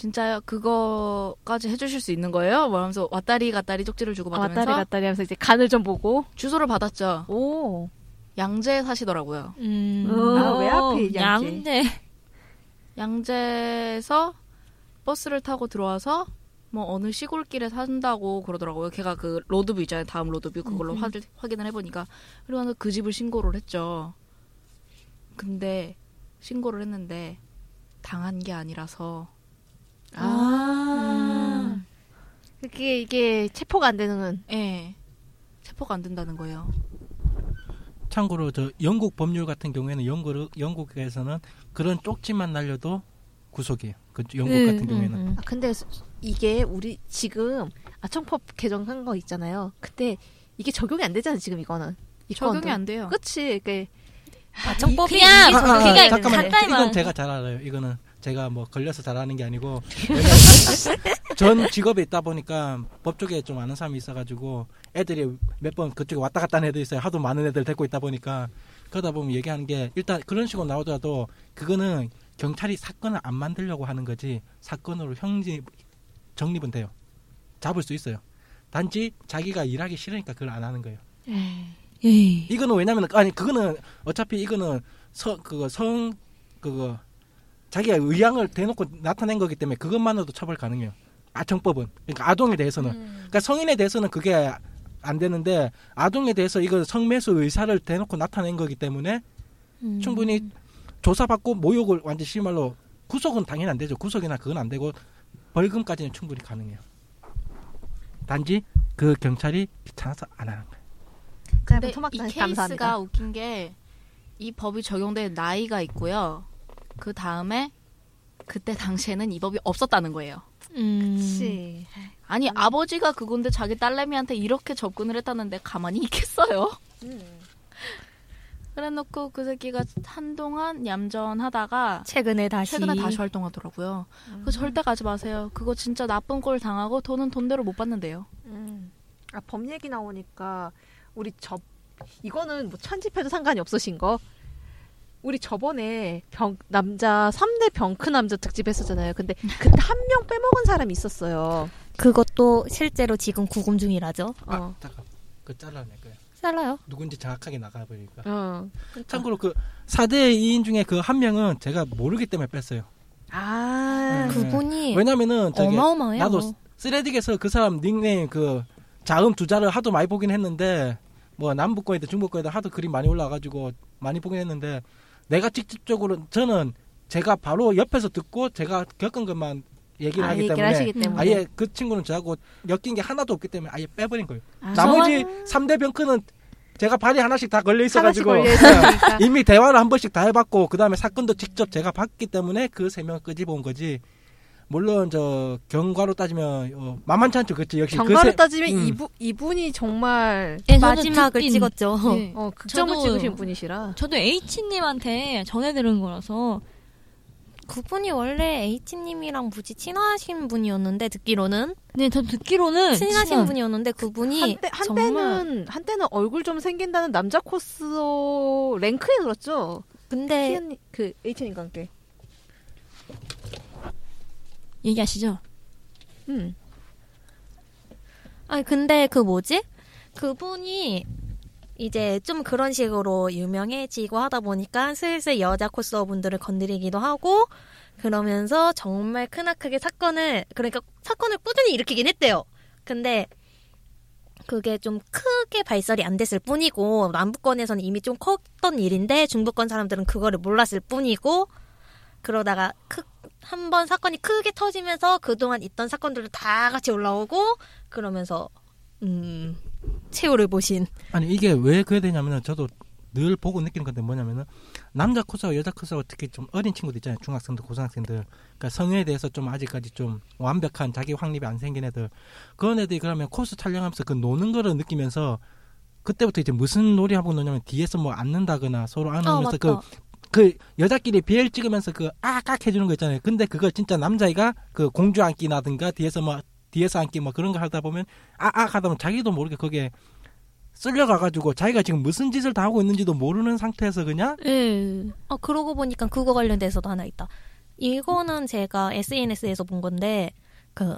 진짜요 그거까지 해주실 수 있는 거예요? 뭐 하면서 왔다리 갔다리 쪽지를 주고 아, 받으면서 왔다리 갔다리 하면서 이제 간을 좀 보고 주소를 받았죠. 오 양재에 사시더라고요. 음. 아, 왜 하필 양재? 양재. 양재 에서 버스를 타고 들어와서 뭐 어느 시골길에 산다고 그러더라고요. 걔가 그 로드뷰 있잖아요. 다음 로드뷰 그걸로 화, 확인을 해보니까 그러고 그 집을 신고를 했죠. 근데 신고를 했는데 당한 게 아니라서 아. 그게 이게 체포가 안 되는 예 체포가 안 된다는 거예요. 참고로 저 영국 법률 같은 경우에는 영국 영국에서는 그런 쪽지만 날려도 구속이에요. 그 영국 음, 같은 경우에는 음, 음. 아, 근데 수- 이게 우리 지금 아청법 개정한 거 있잖아요. 근데 이게 적용이 안 되잖아, 지금 이거는. 이 적용이 건도. 안 돼요. 그치. 그 아, 정법이 그냥 아, 아, 되는데. 잠깐만 이건. 제가 잘 알아요. 이거는 제가 뭐 걸려서 잘하는 게 아니고 전 직업에 있다 보니까 법 쪽에 좀 아는 사람이 있어가지고 애들이 몇 번 그쪽에 왔다 갔다 하는 애들 있어요. 하도 많은 애들 데리고 있다 보니까 그러다 보면 얘기하는 게 일단 그런 식으로 나오더라도 그거는 경찰이 사건을 안 만들려고 하는 거지 사건으로 형집 정립은 돼요. 잡을 수 있어요. 단지 자기가 일하기 싫으니까 그걸 안 하는 거예요. 에이. 이거는 왜냐면 아니 그거는 어차피 이거는 서 그거 성 그거 자기가 의향을 대놓고 나타낸 거기 때문에 그것만으로도 처벌 가능해요. 아청법은 그러니까 아동에 대해서는 그러니까 성인에 대해서는 그게 안 되는데 아동에 대해서 이거 성매수 의사를 대놓고 나타낸 거기 때문에 음. 충분히 조사받고 모욕을 완전 심말로 구속은 당연히 안 되죠. 구속이나 그건 안 되고 벌금까지는 충분히 가능해요. 단지 그 경찰이 귀찮아서 안 하는 거예요. 근데 이 케이스가 감사합니다. 웃긴 게 이 법이 적용된 나이가 있고요. 그 다음에 그때 당시에는 이 법이 없었다는 거예요. 음. 그치. 아니 아버지가 그건데 자기 딸내미한테 이렇게 접근을 했다는데 가만히 있겠어요? 음. 그래놓고 그 새끼가 한동안 얌전하다가 최근에 다시 최근에 다시 활동하더라고요. 그 절대 가지 마세요. 그거 진짜 나쁜 꼴 당하고 돈은 돈대로 못 받는데요. 음. 아, 법 얘기 나오니까 우리 저 이거는 뭐 천집해도 상관이 없으신 거. 우리 저번에 병 남자 3대 병크 남자 특집 했었잖아요. 근데 그때 한 명 빼먹은 사람이 있었어요. 그것도 실제로 지금 구금 중이라죠. 아, 어. 잠깐. 그 잘라낼 거예요. 잘라요. 누군지 정확하게 나가버리니까. 어. 참고로 그 4대 2인 중에 그 한 명은 제가 모르기 때문에 뺐어요. 아. 네. 그분이 왜냐면은 저기 어마어마해요. 나도 쓰레딕에서 그 사람 닉네임 그 자음 두 자를 하도 많이 보긴 했는데 뭐 남북권이든 중북권이든 하도 글이 많이 올라와가지고 많이 보긴 했는데 내가 직접적으로 저는 제가 바로 옆에서 듣고 제가 겪은 것만 얘기를 아, 하기 때문에 때문에. 아예 그 친구는 저하고 엮인 게 하나도 없기 때문에 아예 빼버린 거예요. 아. 나머지 3대 병크는 제가 발이 하나씩 다 걸려 있어가지고. 이미 대화를 한 번씩 다 해봤고 그 다음에 사건도 직접 제가 봤기 때문에 그 세 명을 끄집어온 거지. 물론 저 경과로 따지면 어, 만만치 않죠. 그치 역시 그 경과로 세- 따지면 음. 이분 이분이 정말 예, 마지막을 듣긴- 찍었죠. 네. 어, 극점을 저도- 찍으신 분이시라. 저도 H님한테 전해 들은 거라서 그분이 원래 H님이랑 무지 친하신 분이었는데 듣기로는 네, 저 듣기로는 친하신 친한- 분이었는데 그분이 한때 한때는 한때는 얼굴 좀 생긴다는 남자 코스 랭크에 들었죠. 근데 희연 그 H님과 함께. 얘기하시죠. 음. 아니 근데 그 뭐지? 그분이 이제 좀 그런 식으로 유명해지고 하다 보니까 슬슬 여자 코스어분들을 건드리기도 하고 그러면서 정말 크나크게 사건을 그러니까 사건을 꾸준히 일으키긴 했대요. 근데 그게 좀 크게 발설이 안 됐을 뿐이고 남부권에서는 이미 좀 컸던 일인데 중부권 사람들은 그거를 몰랐을 뿐이고 그러다가 한 번 사건이 크게 터지면서 그동안 있던 사건들도 다 같이 올라오고 그러면서 음 최후를 보신. 아니 이게 왜 그래야 되냐면은 저도 늘 보고 느끼는 건데 뭐냐면은 남자 코스하고 여자 코스하고 특히 좀 어린 친구들 있잖아요. 중학생들 고등학생들. 그러니까 성에 대해서 좀 아직까지 좀 완벽한 자기 확립이 안 생긴 애들. 그런 애들이 그러면 코스 촬영하면서 그 노는 거를 느끼면서 그때부터 이제 무슨 놀이 하고 노냐면 뒤에서 뭐 앉는다거나 서로 어 안으면서 그 맞다 그 여자끼리 비엘 찍으면서 그 아깍 해주는 거 있잖아요. 근데 그거 진짜 남자애가 그 공주 앉기나든가 뒤에서 뭐 뒤에서 앉기 뭐 그런 거 하다 보면 아악 하다 보면 자기도 모르게 거기에 쓸려가가지고 자기가 지금 무슨 짓을 다 하고 있는지도 모르는 상태에서 그냥 예. 아 그러고 보니까 그거 관련돼서도 하나 있다 이거는 제가 SNS에서 본 건데 그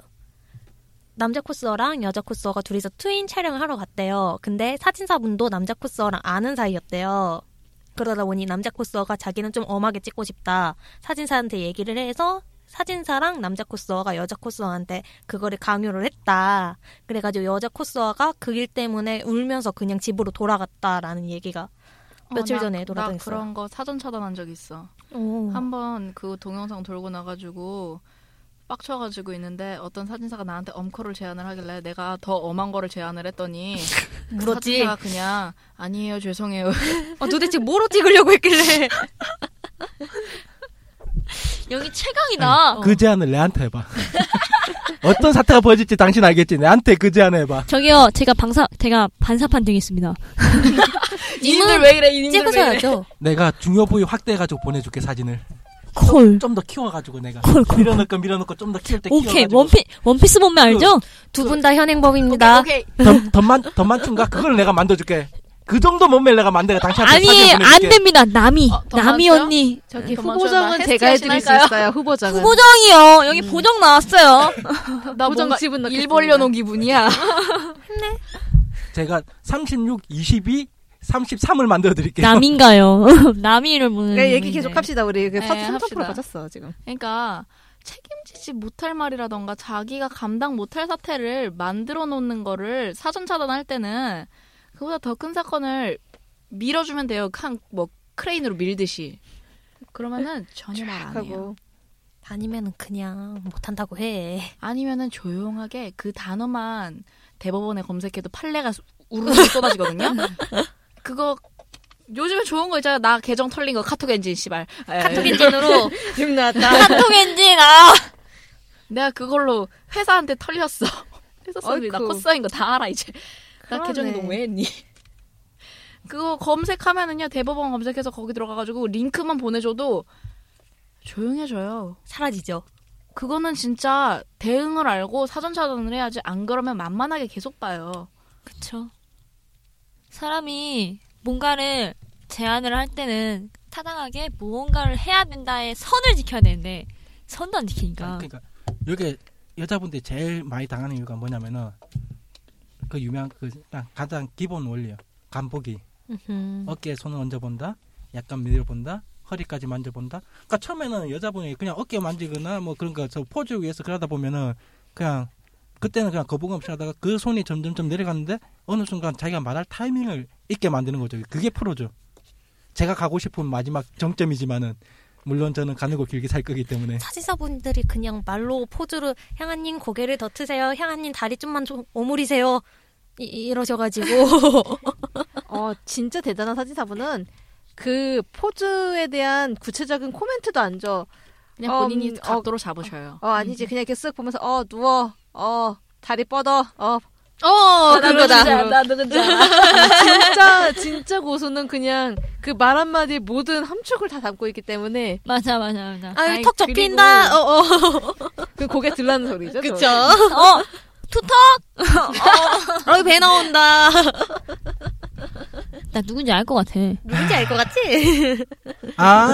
남자 코스어랑 여자 코스어가 둘이서 트윈 촬영을 하러 갔대요. 근데 사진사분도 남자 코스어랑 아는 사이였대요. 그러다 보니 남자 코스어가 자기는 좀 엄하게 찍고 싶다. 사진사한테 얘기를 해서 사진사랑 남자 코스어가 여자 코스어한테 그거를 강요를 했다. 그래가지고 여자 코스어가 그 일 때문에 울면서 그냥 집으로 돌아갔다라는 얘기가 며칠 어, 나- 전에 나 돌아다녔어요. 그런 거 사전 차단한 적 있어. 오. 한번 그 동영상 돌고 나가지고 빡쳐가지고 있는데 어떤 사진사가 나한테 엄커를 제안을 하길래 내가 더 엄한 거를 제안을 했더니 그 물었지. 사진사가 그냥 아니에요 죄송해요. 어, 도대체 뭐로 찍으려고 했길래. 여기 최강이다. 그 제안을 내한테 해봐. 어떤 사태가 벌어질지 당신 알겠지? 내한테 그 제안을 해봐. 저기요, 제가 방사, 제가 반사판 되겠습니다. 이들 왜 이래? 이들 왜 이래? 찍으셔야죠. 내가 중요 부위 확대해가지고 보내줄게 사진을. 콜. 좀 더 키워가지고 내가 콜, 콜. 밀어넣고 밀어넣고 좀 더 키울 때 오케이, 키워가지고 원피, 원피스 몸매 알죠? 두 분 다 현행범입니다. 오케이. 더, 더만 더만 춘가 그걸 내가 만들어줄게. 그 정도 몸매를 내가 만들어 당신한테 아니, 사진 안 보내줄게. 됩니다. 남이. 어, 더 남이? 언니. 저기 그만 후보정은 좀 제가 해드릴 수? 있어요. 후보정은. 후보정이요. 여기 보정 나왔어요. 나 보정 집은 일. 벌려놓은 기분이야. 제가 36, 22, 33을 만들어 드릴게요. 남인가요? 남이를 보는. 네, 얘기 계속 합시다. 우리 그 네, 3% 합시다. 빠졌어 지금. 그러니까 책임지지 못할 말이라던가 자기가 감당 못할 사태를 만들어 놓는 거를 사전 차단할 때는 그보다 더 큰 사건을 밀어주면 돼요. 칸뭐 크레인으로 밀듯이. 그러면은 전혀 말 안 해요. 아니면은 그냥 못한다고 해. 아니면은 조용하게 그 단어만 대법원에 검색해도 판례가 수- 우르르 쏟아지거든요. 그거 요즘에 좋은 거 있잖아. 나 계정 털린 거 카톡 인증 씨발. 에, 카톡 인증으로 욕 나왔다. 카톡 엔진, 아! 내가 그걸로 회사한테 털렸어. 회사 사람들이 나. 코스인 거 다 알아 이제. 나 그러네. 계정 이동 왜 했니? 그거 검색하면은요 대법원 검색해서 거기 들어가가지고 링크만 보내줘도 조용해져요. 사라지죠. 그거는 진짜 대응을 알고 사전 차단을 해야지 안 그러면 만만하게 계속 봐요. 그쵸. 사람이 뭔가를 제안을 할 때는 타당하게 무언가를 해야 된다의 선을 지켜야 되는데, 선도 안 지키니까. 그러니까 이게 여자분들이 제일 많이 당하는 이유가 뭐냐면은 그 유명 그딱 가장 기본 원리요. 간보기. 음. 어깨에 손을 얹어본다. 약간 밀어본다. 허리까지 만져본다. 그러니까 처음에는 여자분이 그냥 어깨 만지거나 뭐 그런 거 저 포즈 위해서 그러다 보면은 그냥 그때는 그냥 거부감 없이 하다가 그 손이 점점점 내려갔는데 어느 순간 자기가 말할 타이밍을 있게 만드는 거죠. 그게 프로죠. 제가 가고 싶은 마지막 정점이지만은 물론 저는 가늘고 길게 살 거기 때문에 사진사분들이 그냥 말로 포즈로 향아님 고개를 더 트세요. 향아님 다리 좀만 좀 오므리세요. 이, 이러셔가지고 어 진짜 대단한 사진사분은 그 포즈에 대한 구체적인 코멘트도 안 줘. 그냥 음, 본인이 어, 각도로 잡으셔요. 어 아니지 그냥 이렇게 쓱 보면서 어 누워 어 다리 뻗어 어어 그거다. 나 누군지. 진짜 진짜 고수는 그냥 그 말 한마디 모든 함축을 다 담고 있기 때문에 맞아, 맞아, 맞아. 아유 아이, 턱 접힌다. 어, 어. 그 고개 들라는 소리죠. 그쵸. 저. 어! 투턱! 어, 배 나온다. 나 누군지 알 것 같아. 누군지 알 것 같지? 아.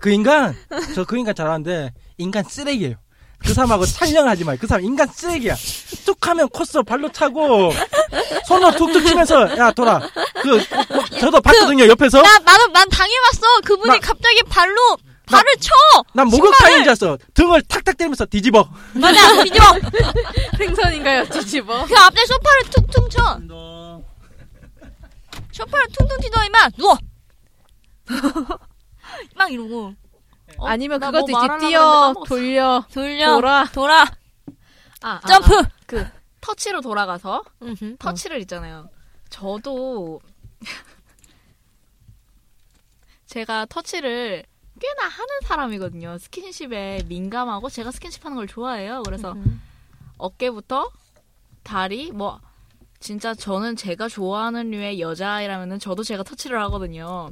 그 인간, 저 그 인간 잘하는데, 인간 쓰레기예요. 그 사람하고 촬영하지 마요. 그 사람 인간 쓰레기야. 툭 하면 코스 발로 차고, 손으로 툭툭 치면서, 야, 돌아. 그, 뭐, 저도 봤거든요, 옆에서. 나, 나도, 난 당해봤어. 그분이 나- 갑자기 발로, 발을 쳐! 난 목욕탕인 줄 알았어. 등을 탁탁 때리면서 뒤집어. 맞아, 뒤집어! 생선인가요? 뒤집어. 그 앞에 소파를 퉁퉁 쳐! 소파를 퉁퉁 치더니 막, 누워! 막 이러고. 어? 아니면 나 그것도 뭐. 말하려고 뛰어. 돌려, 돌려. 돌아. 돌아. 아, 아, 점프! 아. 그 터치로 돌아가서 음흠. 터치를 있잖아요. 저도 제가 터치를 꽤나 하는 사람이거든요. 스킨십에 민감하고 제가 스킨십 하는 걸 좋아해요. 그래서 음. 어깨부터 다리 뭐 진짜 저는 제가 좋아하는 류의 여자아이라면은 저도 제가 터치를 하거든요.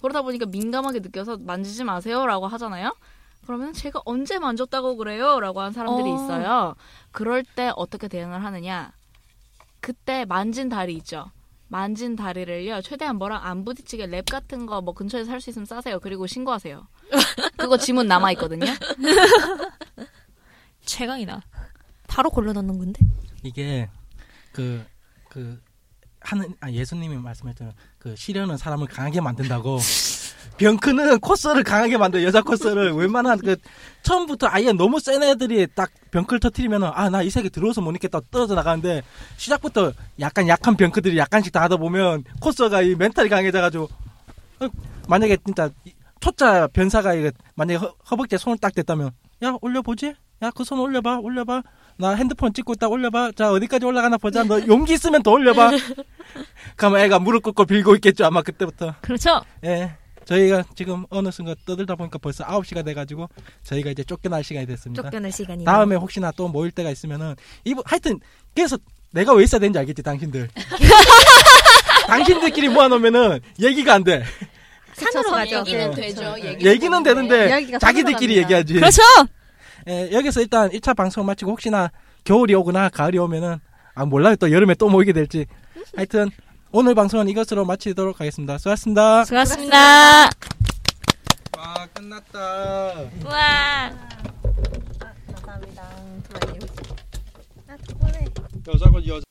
그러다 보니까 민감하게 느껴서 만지지 마세요라고 하잖아요. 그러면 제가 언제 만졌다고 그래요라고 하는 사람들이 어. 있어요. 그럴 때 어떻게 대응을 하느냐? 그때 만진 다리 있죠. 만진 다리를요 최대한 뭐랑 안 부딪히게 랩 같은 거 뭐 근처에 살수 있으면 싸세요. 그리고 신고하세요. 그거 지문 남아 있거든요. 최강이다. 바로 걸러넣는 건데. 이게 그 그 하는 아 예수님이 말씀했잖아요. 그 시련은 사람을 강하게 만든다고. 병크는 코스를 강하게 만들 여자 코스를. 웬만한 그 처음부터 아예 너무 센 애들이 딱 병크를 터트리면은 아 나 이 세계 들어와서 못 있겠다. 떨어져 나가는데 시작부터 약간 약한 병크들이 약간씩 다 하다 보면 코스가 이 멘탈이 강해져가지고 어, 만약에 진짜 이 초짜 변사가 이게 만약에 허, 허벅지에 손을 딱 댔다면 야 올려보지? 야 그 손 올려봐 올려봐 나 핸드폰 찍고 있다 올려봐 자 어디까지 올라가나 보자 너 용기 있으면 더 올려봐 그러면 애가 무릎 꿇고 빌고 있겠죠 아마 그때부터 그렇죠. 예 저희가 지금 어느 순간 떠들다 보니까 벌써 9시가 돼가지고 저희가 이제 쫓겨날 시간이 됐습니다 쫓겨날 시간이. 다음에 혹시나 또 모일 때가 있으면은 이분 하여튼 그래서 내가 왜 있어야 되는지 알겠지 당신들 당신들끼리 모아놓으면은 얘기가 안 돼 산으로 가죠. 얘기는 네. 되죠. 얘기 얘기는 되는데 자기들끼리 얘기하지 그렇죠. 에, 여기서 일단 1차 방송 마치고 혹시나 겨울이 오거나 가을이 오면은 아 몰라요 또 여름에 또 모이게 될지 하여튼 오늘 방송은 이것으로 마치도록 하겠습니다. 수고하셨습니다. 수고하셨습니다. 와 끝났다. 와. 아, 감사합니다. 음, 두 분이. 아, 두 분이. 여자고 여자.